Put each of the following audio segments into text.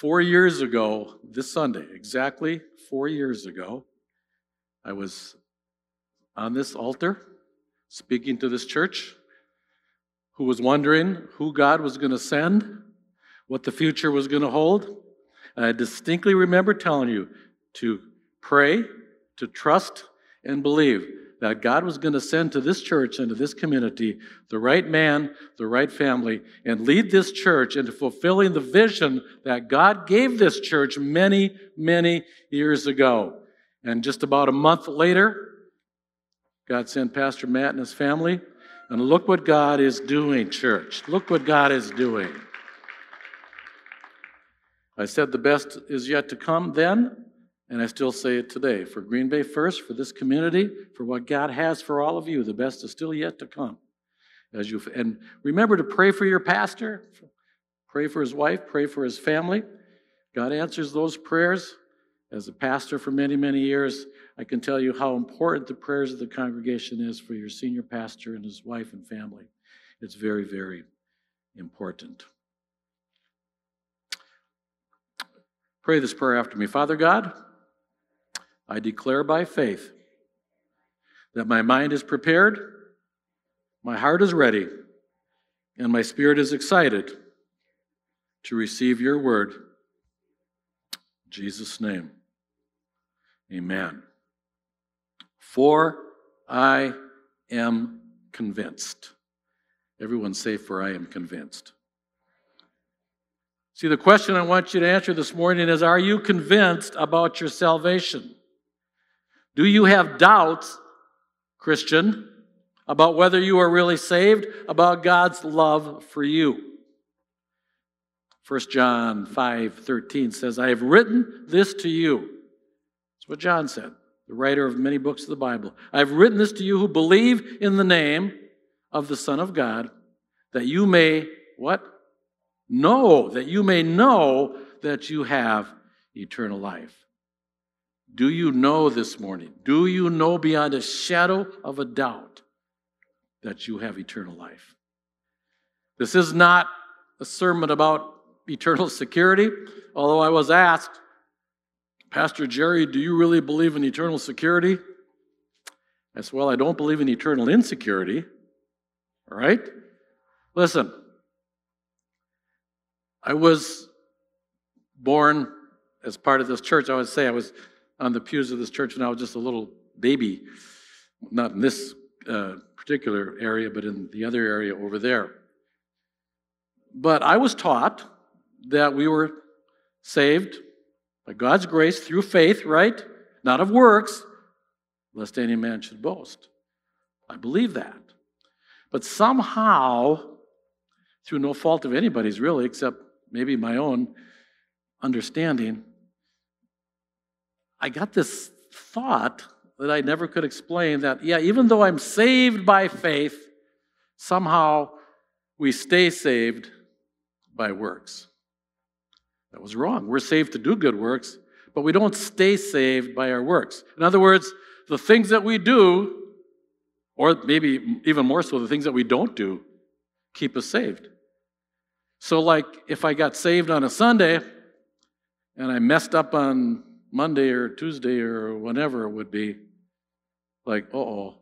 Four years ago, this Sunday, exactly four years ago, I was on this altar speaking to this church who was wondering who God was going to send, what the future was going to hold. And I distinctly remember telling you to pray, to trust, and believe that God was going to send to this church and to this community the right man, the right family, and lead this church into fulfilling the vision that God gave this church many, many years ago. And just about a month later, God sent Pastor Matt and his family. And look what God is doing, church. Look what God is doing. I said the best is yet to come then, and I still say it today. For Green Bay First, for this community, for what God has for all of you, the best is still yet to come. As you and remember to pray for your pastor, pray for his wife, pray for his family. God answers those prayers. As a pastor for many, many years, I can tell you how important the prayers of the congregation is for your senior pastor and his wife and family. It's very, very important. Pray this prayer after me. Father God, I declare by faith that my mind is prepared, my heart is ready, and my spirit is excited to receive your word. In Jesus' name. Amen. For I am convinced. Everyone say, For I am convinced. See, the question I want you to answer this morning is Are you convinced about your salvation? Do you have doubts, Christian, about whether you are really saved, about God's love for you? 1 John 5 13 says, I have written this to you That's what John said, the writer of many books of the Bible. I've written this to you who believe in the name of the Son of God, that you may, what? Know, that you may know that you have eternal life. Do you know this morning? Do you know beyond a shadow of a doubt that you have eternal life? This is not a sermon about eternal security, although I was asked Pastor Jerry, do you really believe in eternal security? I said, Well, I don't believe in eternal insecurity. All right? Listen, I was born as part of this church. I would say I was on the pews of this church when I was just a little baby, not in this uh, particular area, but in the other area over there. But I was taught that we were saved by God's grace through faith, right? Not of works, lest any man should boast. I believe that. But somehow, through no fault of anybody's really, except maybe my own understanding, I got this thought that I never could explain that, yeah, even though I'm saved by faith, somehow we stay saved by works. That was wrong. We're saved to do good works, but we don't stay saved by our works. In other words, the things that we do, or maybe even more so, the things that we don't do, keep us saved. So, like if I got saved on a Sunday and I messed up on Monday or Tuesday or whenever it would be, like, oh,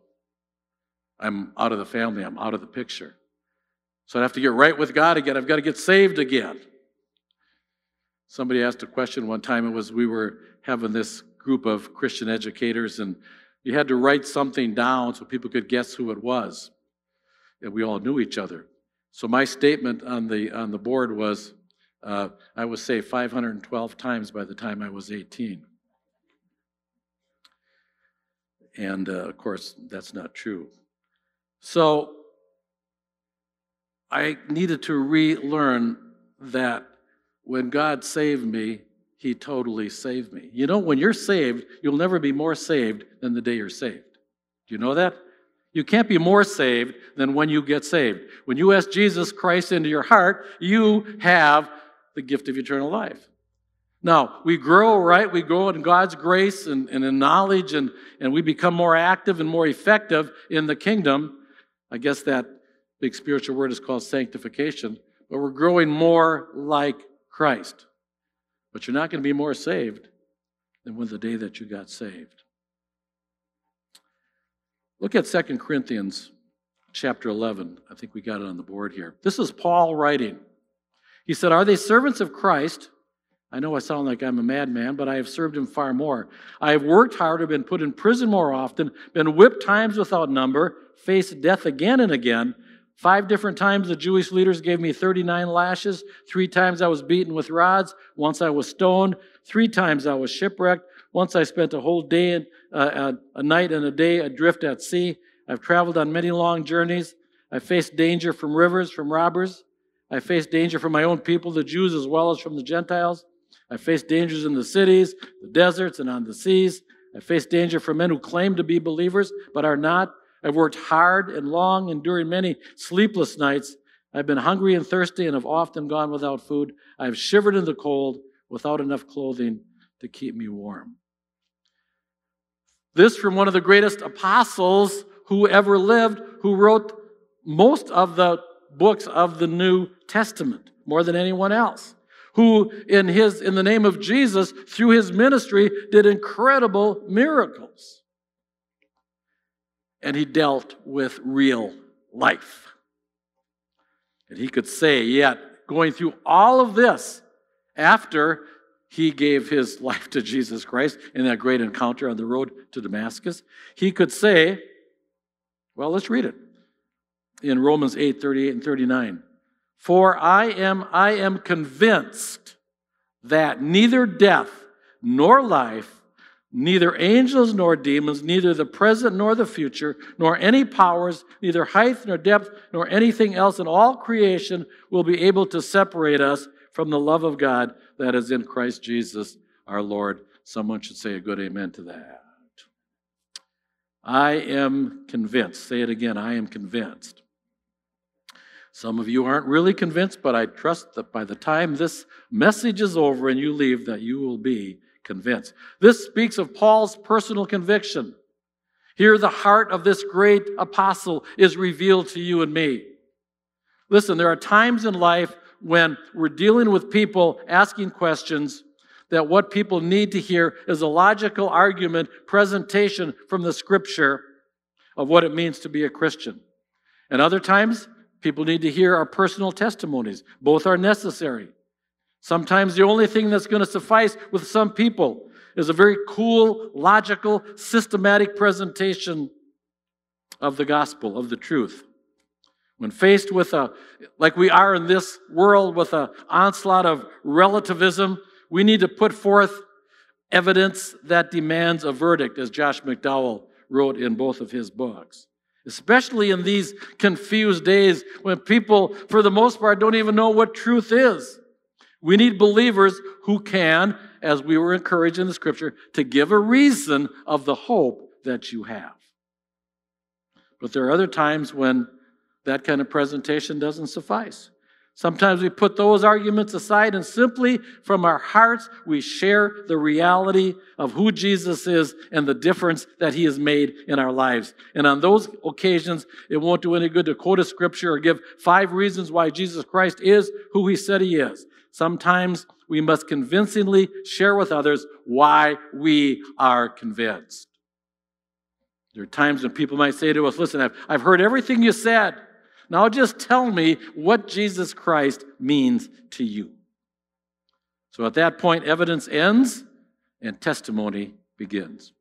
I'm out of the family, I'm out of the picture. So I have to get right with God again. I've got to get saved again. Somebody asked a question one time. It was we were having this group of Christian educators, and you had to write something down so people could guess who it was. And we all knew each other. So my statement on the on the board was, uh, I was saved 512 times by the time I was 18. And uh, of course, that's not true. So I needed to relearn that when God saved me, He totally saved me. You know, when you're saved, you'll never be more saved than the day you're saved. Do you know that? You can't be more saved than when you get saved. When you ask Jesus Christ into your heart, you have the gift of eternal life. Now, we grow, right? We grow in God's grace and, and in knowledge, and, and we become more active and more effective in the kingdom. I guess that big spiritual word is called sanctification. But we're growing more like Christ. But you're not going to be more saved than when the day that you got saved. Look at 2 Corinthians chapter 11. I think we got it on the board here. This is Paul writing. He said, Are they servants of Christ? I know I sound like I'm a madman, but I have served him far more. I have worked harder, been put in prison more often, been whipped times without number, faced death again and again. Five different times the Jewish leaders gave me 39 lashes. Three times I was beaten with rods. Once I was stoned. Three times I was shipwrecked. Once I spent a whole day, and, uh, a night and a day adrift at sea. I've traveled on many long journeys. I faced danger from rivers, from robbers. I faced danger from my own people, the Jews, as well as from the Gentiles. I faced dangers in the cities, the deserts, and on the seas. I faced danger from men who claim to be believers but are not. I've worked hard and long, enduring many sleepless nights. I've been hungry and thirsty and have often gone without food. I have shivered in the cold without enough clothing to keep me warm. This from one of the greatest apostles who ever lived, who wrote most of the books of the New Testament, more than anyone else, who in his in the name of Jesus through his ministry did incredible miracles. And he dealt with real life. And he could say, yet going through all of this after he gave his life to Jesus Christ in that great encounter on the road to Damascus, he could say, well, let's read it in Romans 8 38 and 39. For I am, I am convinced that neither death nor life, neither angels nor demons, neither the present nor the future, nor any powers, neither height nor depth, nor anything else in all creation will be able to separate us from the love of God that is in Christ Jesus our Lord. Someone should say a good amen to that. I am convinced. Say it again. I am convinced. Some of you aren't really convinced, but I trust that by the time this message is over and you leave, that you will be convinced. This speaks of Paul's personal conviction. Here, the heart of this great apostle is revealed to you and me. Listen, there are times in life when we're dealing with people asking questions that what people need to hear is a logical argument, presentation from the scripture of what it means to be a Christian. And other times, people need to hear our personal testimonies. Both are necessary. Sometimes the only thing that's going to suffice with some people is a very cool, logical, systematic presentation of the gospel, of the truth. When faced with a, like we are in this world, with an onslaught of relativism, we need to put forth evidence that demands a verdict, as Josh McDowell wrote in both of his books. Especially in these confused days when people, for the most part, don't even know what truth is. We need believers who can, as we were encouraged in the scripture, to give a reason of the hope that you have. But there are other times when that kind of presentation doesn't suffice. Sometimes we put those arguments aside and simply from our hearts we share the reality of who Jesus is and the difference that he has made in our lives. And on those occasions, it won't do any good to quote a scripture or give five reasons why Jesus Christ is who he said he is. Sometimes we must convincingly share with others why we are convinced. There are times when people might say to us, Listen, I've, I've heard everything you said. Now just tell me what Jesus Christ means to you. So at that point, evidence ends and testimony begins.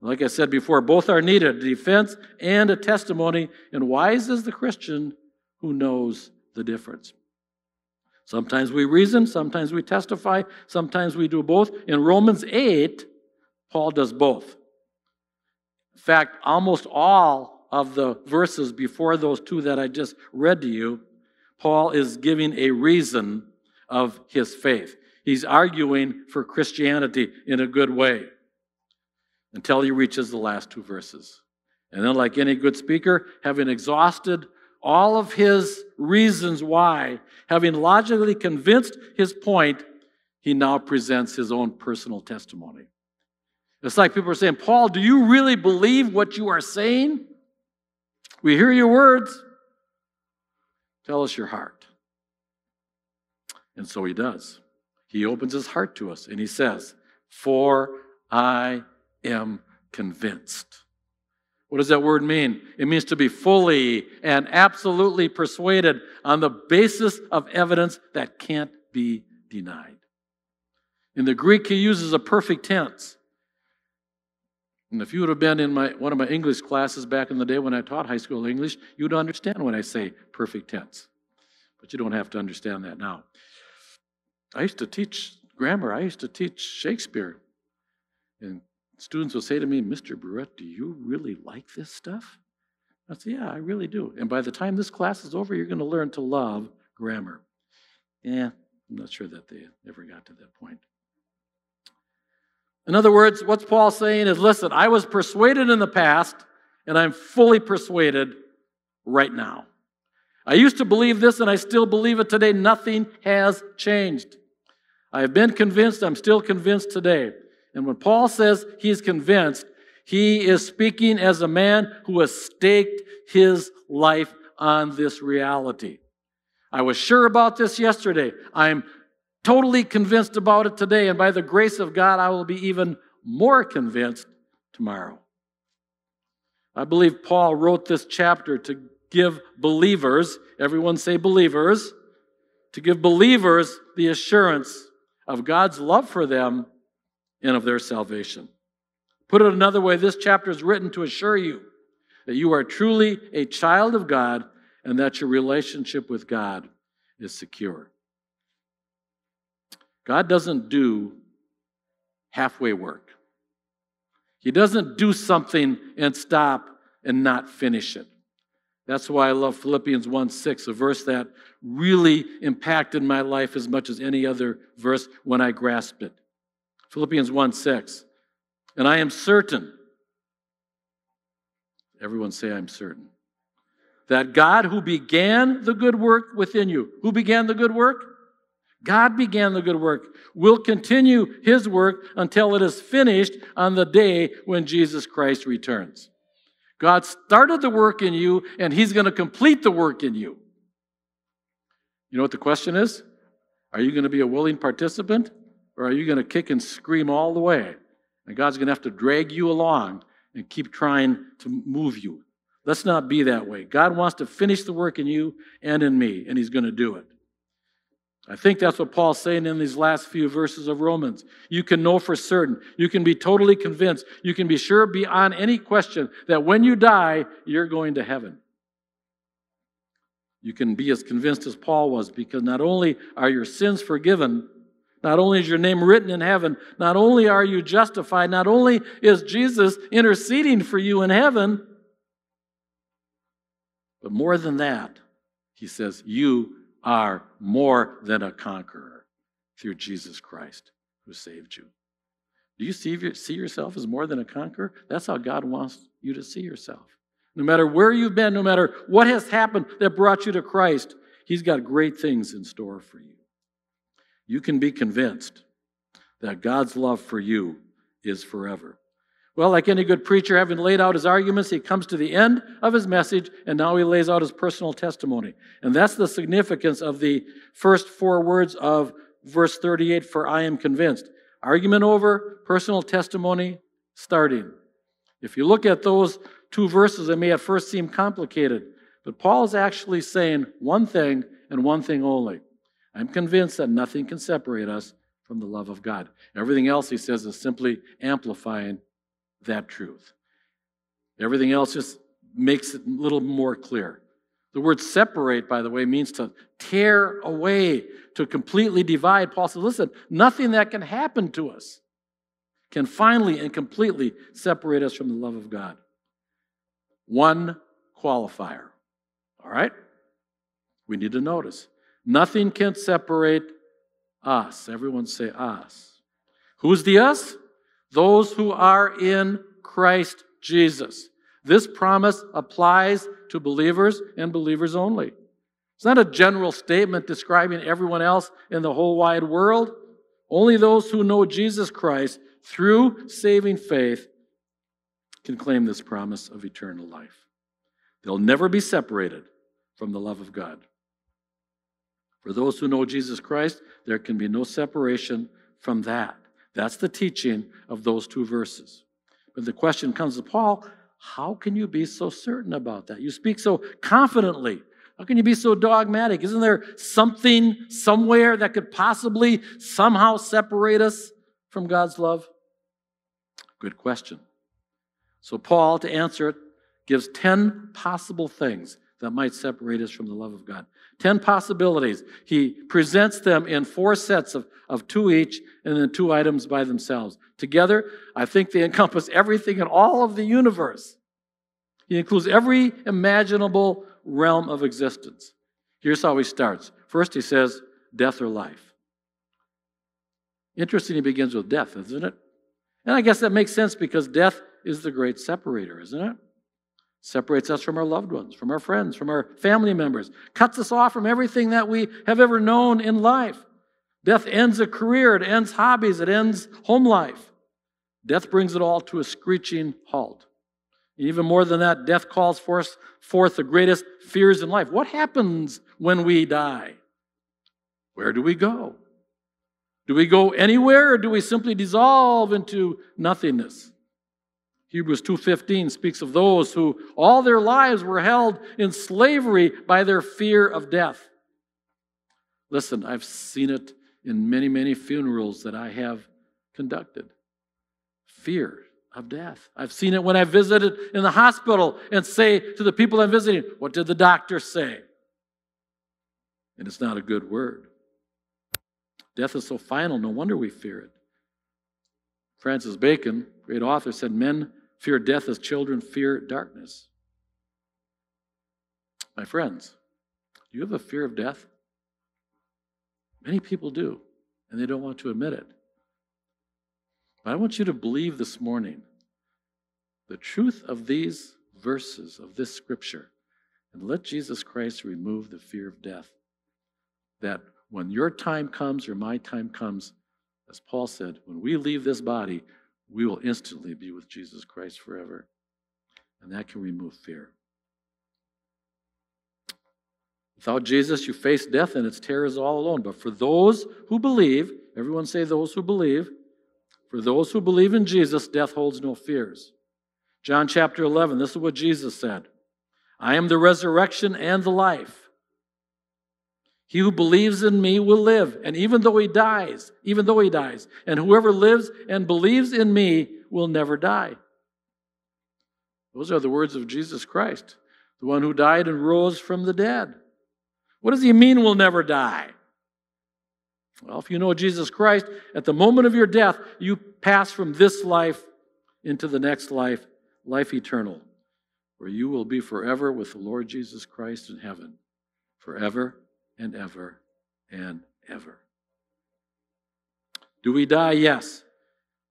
Like I said before, both are needed a defense and a testimony. And wise is the Christian who knows the difference. Sometimes we reason, sometimes we testify, sometimes we do both. In Romans 8, Paul does both. In fact, almost all of the verses before those two that I just read to you, Paul is giving a reason of his faith. He's arguing for Christianity in a good way until he reaches the last two verses. And then, like any good speaker, having exhausted all of his reasons why, having logically convinced his point, he now presents his own personal testimony. It's like people are saying, Paul, do you really believe what you are saying? We hear your words. Tell us your heart. And so he does. He opens his heart to us and he says, For I am convinced. What does that word mean? It means to be fully and absolutely persuaded on the basis of evidence that can't be denied. In the Greek, he uses a perfect tense. And if you would have been in my, one of my English classes back in the day when I taught high school English, you would understand when I say perfect tense. But you don't have to understand that now. I used to teach grammar, I used to teach Shakespeare. And students would say to me, Mr. Barrett, do you really like this stuff? I said, Yeah, I really do. And by the time this class is over, you're going to learn to love grammar. Yeah, I'm not sure that they ever got to that point. In other words, what's Paul saying is listen, I was persuaded in the past, and I'm fully persuaded right now. I used to believe this, and I still believe it today. Nothing has changed. I have been convinced, I'm still convinced today. And when Paul says he's convinced, he is speaking as a man who has staked his life on this reality. I was sure about this yesterday. I'm totally convinced about it today, and by the grace of God, I will be even more convinced tomorrow. I believe Paul wrote this chapter to give believers, everyone say believers, to give believers the assurance of God's love for them and of their salvation. Put it another way, this chapter is written to assure you that you are truly a child of God and that your relationship with God is secure. God doesn't do halfway work. He doesn't do something and stop and not finish it. That's why I love Philippians 1 6, a verse that really impacted my life as much as any other verse when I grasped it. Philippians 1 6. And I am certain, everyone say, I'm certain, that God who began the good work within you, who began the good work? God began the good work, will continue his work until it is finished on the day when Jesus Christ returns. God started the work in you, and he's going to complete the work in you. You know what the question is? Are you going to be a willing participant, or are you going to kick and scream all the way? And God's going to have to drag you along and keep trying to move you. Let's not be that way. God wants to finish the work in you and in me, and he's going to do it. I think that's what Paul's saying in these last few verses of Romans. You can know for certain. You can be totally convinced. You can be sure beyond any question that when you die, you're going to heaven. You can be as convinced as Paul was because not only are your sins forgiven, not only is your name written in heaven, not only are you justified, not only is Jesus interceding for you in heaven, but more than that, he says, you are more than a conqueror through Jesus Christ who saved you. Do you see, yourself as more than a conqueror? That's how God wants you to see yourself. No matter where you've been, no matter what has happened that brought you to Christ, He's got great things in store for you. You can be convinced that God's love for you is forever. Well, like any good preacher, having laid out his arguments, he comes to the end of his message, and now he lays out his personal testimony. And that's the significance of the first four words of verse 38 for I am convinced. Argument over, personal testimony starting. If you look at those two verses, they may at first seem complicated, but Paul is actually saying one thing and one thing only. I'm convinced that nothing can separate us from the love of God. Everything else, he says, is simply amplifying that truth. Everything else just makes it a little more clear. The word separate, by the way, means to tear away, to completely divide. Paul says, listen, nothing that can happen to us can finally and completely separate us from the love of God. One qualifier. All right? We need to notice. Nothing can separate us. Everyone say us. Who's the us? Those who are in Christ Jesus. This promise applies to believers and believers only. It's not a general statement describing everyone else in the whole wide world. Only those who know Jesus Christ through saving faith can claim this promise of eternal life. They'll never be separated from the love of God. For those who know Jesus Christ, there can be no separation from that. That's the teaching of those two verses. But the question comes to Paul how can you be so certain about that? You speak so confidently. How can you be so dogmatic? Isn't there something somewhere that could possibly somehow separate us from God's love? Good question. So, Paul, to answer it, gives 10 possible things that might separate us from the love of God. 10 possibilities. He presents them in four sets of, of two each and then two items by themselves. Together, I think they encompass everything in all of the universe. He includes every imaginable realm of existence. Here's how he starts. First, he says, death or life. Interesting, he begins with death, isn't it? And I guess that makes sense because death is the great separator, isn't it? Separates us from our loved ones, from our friends, from our family members, cuts us off from everything that we have ever known in life. Death ends a career, it ends hobbies, it ends home life. Death brings it all to a screeching halt. Even more than that, death calls forth, forth the greatest fears in life. What happens when we die? Where do we go? Do we go anywhere or do we simply dissolve into nothingness? Hebrews 2:15 speaks of those who all their lives were held in slavery by their fear of death. Listen, I've seen it in many, many funerals that I have conducted. Fear of death. I've seen it when I visited in the hospital and say to the people I'm visiting, What did the doctor say? And it's not a good word. Death is so final, no wonder we fear it. Francis Bacon, great author, said, Men fear death as children fear darkness. My friends, do you have a fear of death? Many people do, and they don't want to admit it. But I want you to believe this morning the truth of these verses of this scripture and let Jesus Christ remove the fear of death. That when your time comes or my time comes, as Paul said, when we leave this body, we will instantly be with Jesus Christ forever. And that can remove fear. Without Jesus, you face death and its terrors all alone. But for those who believe, everyone say those who believe, for those who believe in Jesus, death holds no fears. John chapter 11, this is what Jesus said I am the resurrection and the life. He who believes in me will live, and even though he dies, even though he dies, and whoever lives and believes in me will never die. Those are the words of Jesus Christ, the one who died and rose from the dead. What does he mean will never die? Well, if you know Jesus Christ, at the moment of your death, you pass from this life into the next life, life eternal, where you will be forever with the Lord Jesus Christ in heaven, forever and ever and ever. Do we die? Yes.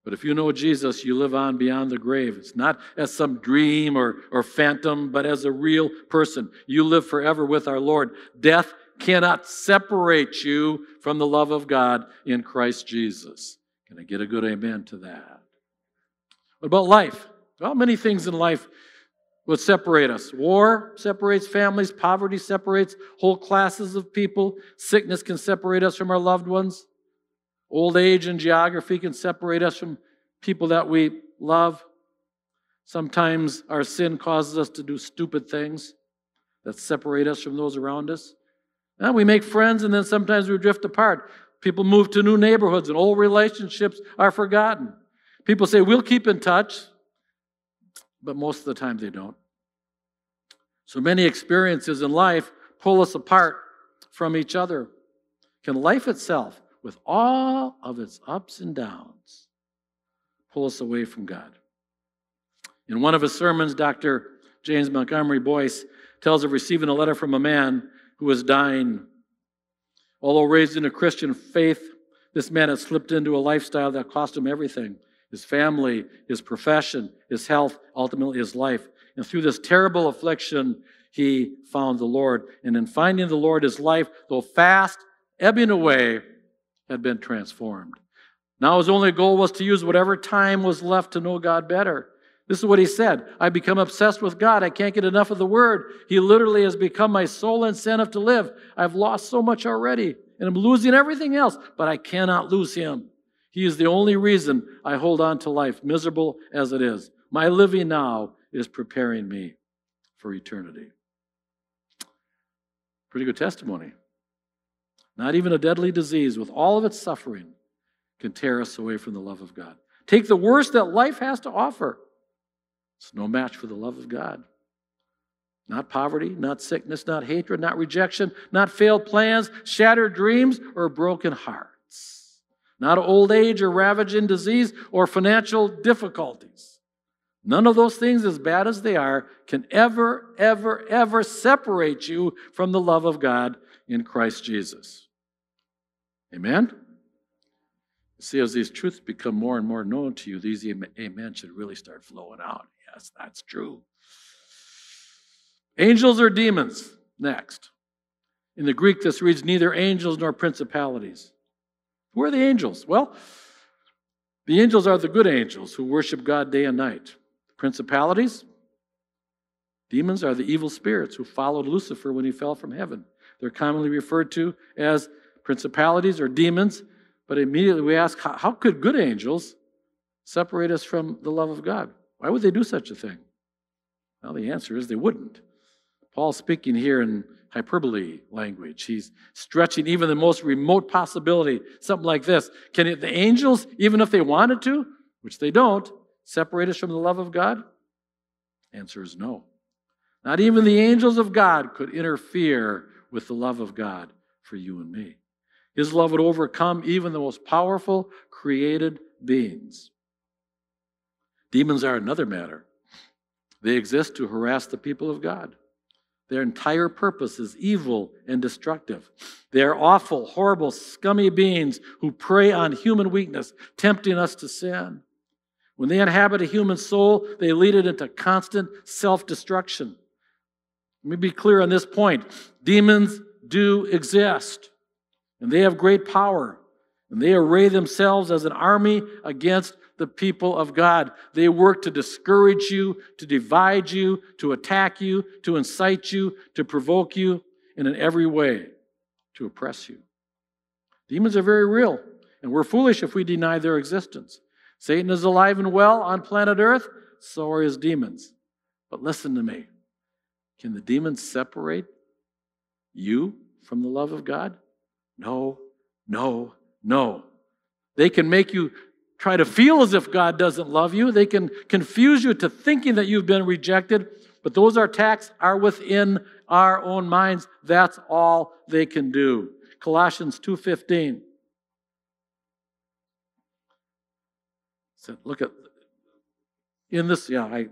But if you know Jesus, you live on beyond the grave. It's not as some dream or, or phantom, but as a real person. You live forever with our Lord. Death cannot separate you from the love of God in Christ Jesus. Can I get a good amen to that? What about life? Well, many things in life would separate us. War separates families, poverty separates whole classes of people, sickness can separate us from our loved ones, old age and geography can separate us from people that we love. Sometimes our sin causes us to do stupid things that separate us from those around us. And we make friends and then sometimes we drift apart. People move to new neighborhoods and old relationships are forgotten. People say, We'll keep in touch, but most of the time they don't. So many experiences in life pull us apart from each other. Can life itself, with all of its ups and downs, pull us away from God? In one of his sermons, Dr. James Montgomery Boice tells of receiving a letter from a man who was dying. Although raised in a Christian faith, this man had slipped into a lifestyle that cost him everything his family, his profession, his health, ultimately his life. And through this terrible affliction, he found the Lord. And in finding the Lord, his life, though fast, ebbing away, had been transformed. Now his only goal was to use whatever time was left to know God better. This is what he said. I become obsessed with God. I can't get enough of the word. He literally has become my sole incentive to live. I've lost so much already, and I'm losing everything else, but I cannot lose him. He is the only reason I hold on to life, miserable as it is. My living now is preparing me for eternity. Pretty good testimony. Not even a deadly disease, with all of its suffering, can tear us away from the love of God. Take the worst that life has to offer it's no match for the love of God. Not poverty, not sickness, not hatred, not rejection, not failed plans, shattered dreams, or broken hearts. Not old age or ravaging disease or financial difficulties. None of those things, as bad as they are, can ever, ever, ever separate you from the love of God in Christ Jesus. Amen? See, as these truths become more and more known to you, these amen should really start flowing out. Yes, that's true. Angels or demons? Next. In the Greek, this reads neither angels nor principalities. Who are the angels? Well, the angels are the good angels who worship God day and night. Principalities? Demons are the evil spirits who followed Lucifer when he fell from heaven. They're commonly referred to as principalities or demons, but immediately we ask how, could good angels separate us from the love of God? Why would they do such a thing? Well, the answer is they wouldn't. Paul's speaking here in hyperbole language. He's stretching even the most remote possibility, something like this. Can it, the angels, even if they wanted to, which they don't, separate us from the love of God? Answer is no. Not even the angels of God could interfere with the love of God for you and me. His love would overcome even the most powerful created beings. Demons are another matter. They exist to harass the people of God. Their entire purpose is evil and destructive. They are awful, horrible, scummy beings who prey on human weakness, tempting us to sin. When they inhabit a human soul, they lead it into constant self destruction. Let me be clear on this point. Demons do exist, and they have great power, and they array themselves as an army against the people of God. They work to discourage you, to divide you, to attack you, to incite you, to provoke you, and in every way to oppress you. Demons are very real, and we're foolish if we deny their existence. Satan is alive and well on planet Earth, so are his demons. But listen to me. Can the demons separate you from the love of God? No, no, no. They can make you try to feel as if God doesn't love you. They can confuse you to thinking that you've been rejected, but those attacks are within our own minds. That's all they can do. Colossians 2:15. So look at in this, yeah, I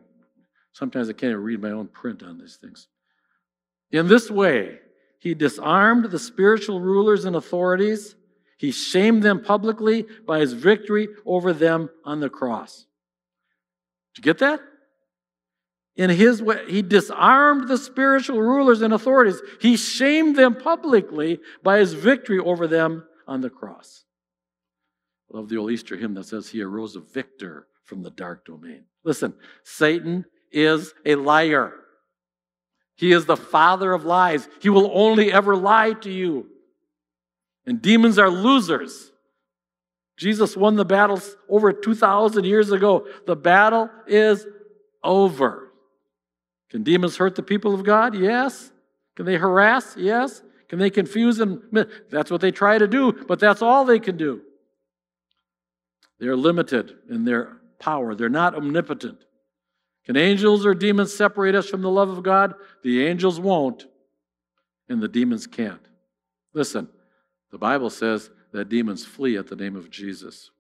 sometimes I can't even read my own print on these things. In this way, he disarmed the spiritual rulers and authorities he shamed them publicly by his victory over them on the cross. Did you get that? In his way, he disarmed the spiritual rulers and authorities. He shamed them publicly by his victory over them on the cross. I love the old Easter hymn that says he arose a victor from the dark domain. Listen, Satan is a liar. He is the father of lies. He will only ever lie to you. And demons are losers. Jesus won the battles over 2,000 years ago. The battle is over. Can demons hurt the people of God? Yes. Can they harass? Yes. Can they confuse and that's what they try to do, but that's all they can do. They're limited in their power. They're not omnipotent. Can angels or demons separate us from the love of God? The angels won't, and the demons can't. Listen, the Bible says that demons flee at the name of Jesus.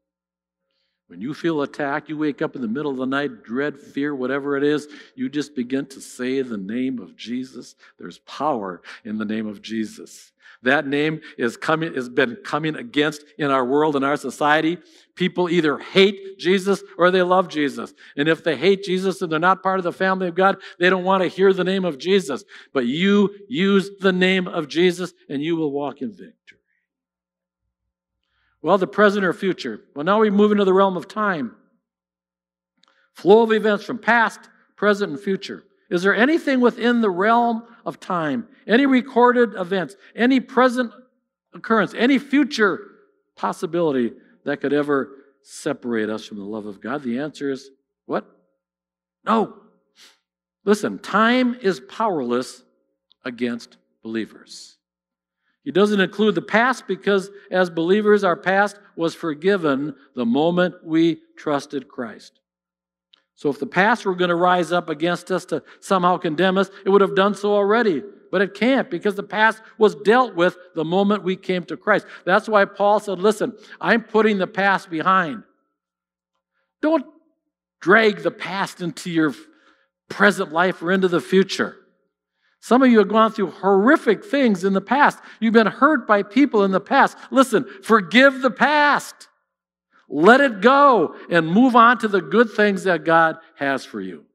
When you feel attacked, you wake up in the middle of the night, dread, fear, whatever it is, you just begin to say the name of Jesus. There's power in the name of Jesus. That name is coming, has been coming against in our world, in our society. People either hate Jesus or they love Jesus. And if they hate Jesus and they're not part of the family of God, they don't want to hear the name of Jesus. But you use the name of Jesus and you will walk in victory. Well, the present or future. Well, now we move into the realm of time. Flow of events from past, present, and future. Is there anything within the realm of time, any recorded events, any present occurrence, any future possibility that could ever separate us from the love of God? The answer is what? No. Listen, time is powerless against believers. He doesn't include the past because, as believers, our past was forgiven the moment we trusted Christ. So, if the past were going to rise up against us to somehow condemn us, it would have done so already. But it can't because the past was dealt with the moment we came to Christ. That's why Paul said, Listen, I'm putting the past behind. Don't drag the past into your present life or into the future. Some of you have gone through horrific things in the past. You've been hurt by people in the past. Listen, forgive the past. Let it go and move on to the good things that God has for you.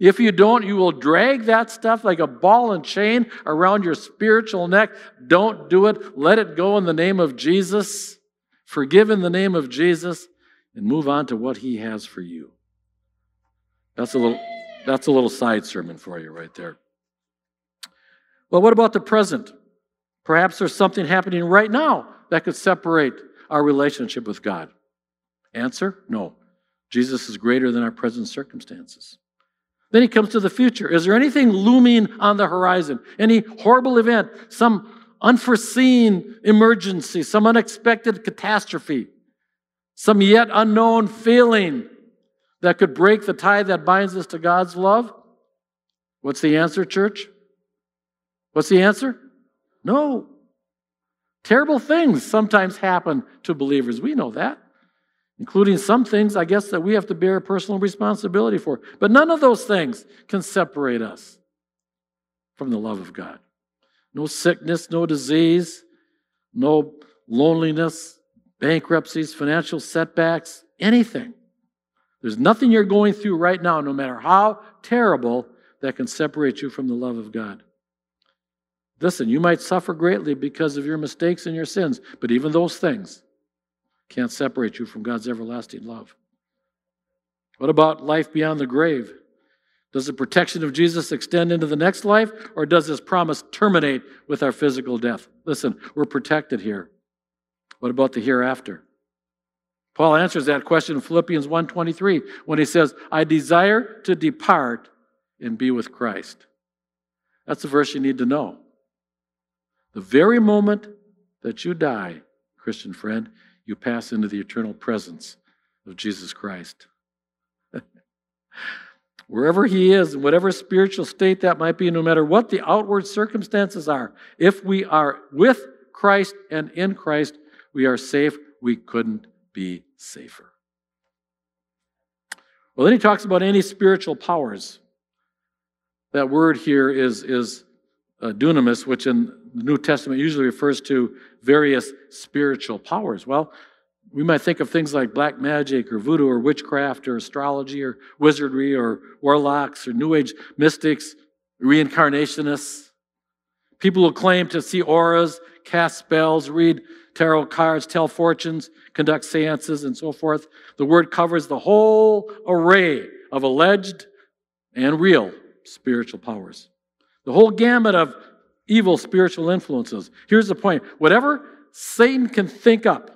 If you don't, you will drag that stuff like a ball and chain around your spiritual neck. Don't do it. Let it go in the name of Jesus. Forgive in the name of Jesus and move on to what he has for you. That's a little that's a little side sermon for you right there. Well, what about the present? Perhaps there's something happening right now that could separate our relationship with God. Answer no. Jesus is greater than our present circumstances. Then he comes to the future. Is there anything looming on the horizon? Any horrible event? Some unforeseen emergency? Some unexpected catastrophe? Some yet unknown failing that could break the tie that binds us to God's love? What's the answer, church? What's the answer? No. Terrible things sometimes happen to believers. We know that, including some things, I guess, that we have to bear personal responsibility for. But none of those things can separate us from the love of God. No sickness, no disease, no loneliness, bankruptcies, financial setbacks, anything. There's nothing you're going through right now, no matter how terrible, that can separate you from the love of God. Listen, you might suffer greatly because of your mistakes and your sins, but even those things can't separate you from God's everlasting love. What about life beyond the grave? Does the protection of Jesus extend into the next life, or does this promise terminate with our physical death? Listen, we're protected here. What about the hereafter? Paul answers that question in Philippians 1:23 when he says, "I desire to depart and be with Christ." That's the verse you need to know. The very moment that you die, Christian friend, you pass into the eternal presence of Jesus Christ. Wherever He is, in whatever spiritual state that might be, no matter what the outward circumstances are, if we are with Christ and in Christ, we are safe. We couldn't be safer. Well, then he talks about any spiritual powers. That word here is, is uh, dunamis, which in the New Testament usually refers to various spiritual powers. Well, we might think of things like black magic or voodoo or witchcraft or astrology or wizardry or warlocks or New Age mystics, reincarnationists, people who claim to see auras, cast spells, read tarot cards, tell fortunes, conduct seances, and so forth. The word covers the whole array of alleged and real spiritual powers. The whole gamut of evil spiritual influences. Here's the point whatever Satan can think up,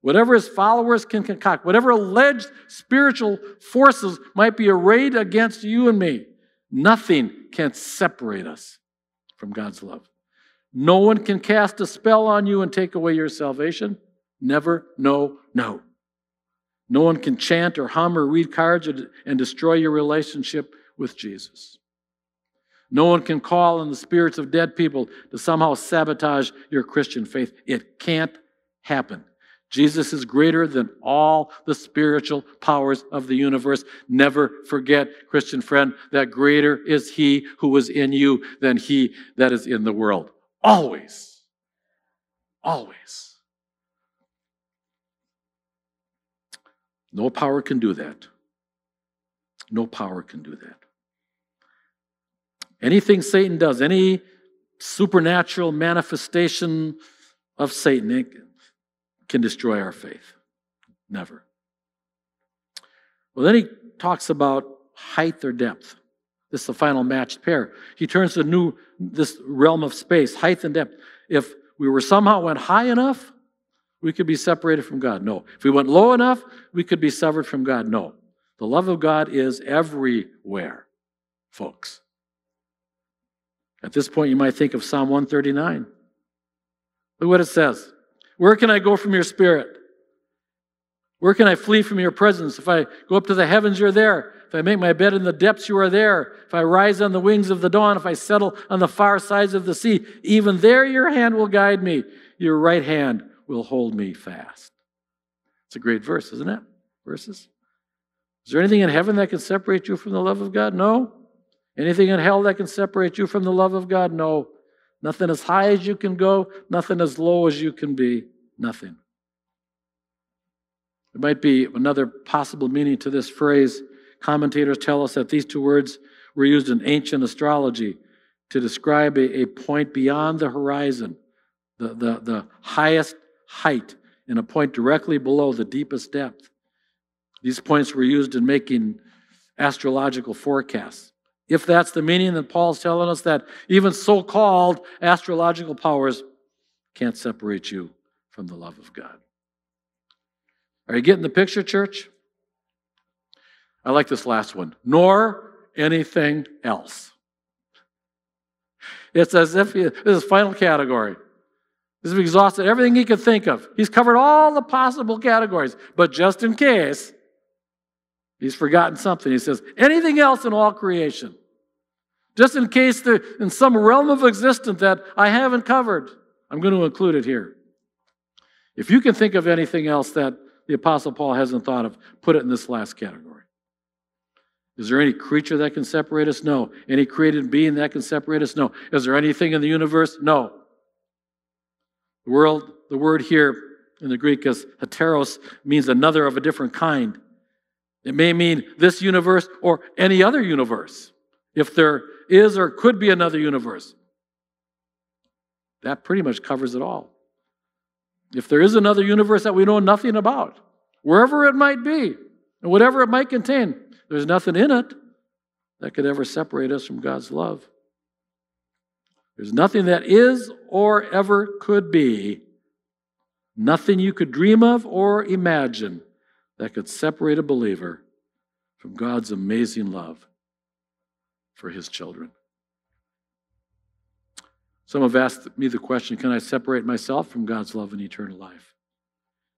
whatever his followers can concoct, whatever alleged spiritual forces might be arrayed against you and me, nothing can separate us from God's love. No one can cast a spell on you and take away your salvation. Never, no, no. No one can chant or hum or read cards and destroy your relationship with Jesus. No one can call on the spirits of dead people to somehow sabotage your Christian faith. It can't happen. Jesus is greater than all the spiritual powers of the universe. Never forget, Christian friend, that greater is He who is in you than He that is in the world. Always. Always. No power can do that. No power can do that. Anything Satan does, any supernatural manifestation of Satan, can destroy our faith. Never. Well, then he talks about height or depth. This is the final matched pair. He turns to new this realm of space, height and depth. If we were somehow went high enough, we could be separated from God. No. If we went low enough, we could be severed from God. No. The love of God is everywhere, folks. At this point, you might think of Psalm 139. Look what it says. Where can I go from your spirit? Where can I flee from your presence? If I go up to the heavens, you're there. If I make my bed in the depths, you are there. If I rise on the wings of the dawn, if I settle on the far sides of the sea, even there your hand will guide me. Your right hand will hold me fast. It's a great verse, isn't it? Verses. Is there anything in heaven that can separate you from the love of God? No. Anything in hell that can separate you from the love of God? No. Nothing as high as you can go, nothing as low as you can be. Nothing. There might be another possible meaning to this phrase. Commentators tell us that these two words were used in ancient astrology to describe a, a point beyond the horizon, the, the, the highest height, and a point directly below the deepest depth. These points were used in making astrological forecasts. If that's the meaning, then Paul's telling us that even so called astrological powers can't separate you from the love of God. Are you getting the picture, church? I like this last one. Nor anything else. It's as if he, this is final category. This is exhausted everything he could think of. He's covered all the possible categories, but just in case, he's forgotten something. He says, anything else in all creation. Just in case there, in some realm of existence that I haven't covered, I'm going to include it here. If you can think of anything else that the Apostle Paul hasn't thought of, put it in this last category. Is there any creature that can separate us? No. Any created being that can separate us? No. Is there anything in the universe? No. The, world, the word here in the Greek is heteros, means another of a different kind. It may mean this universe or any other universe, if there is or could be another universe. That pretty much covers it all. If there is another universe that we know nothing about, wherever it might be, and whatever it might contain, there's nothing in it that could ever separate us from God's love. There's nothing that is or ever could be, nothing you could dream of or imagine that could separate a believer from God's amazing love for his children. Some have asked me the question can I separate myself from God's love and eternal life?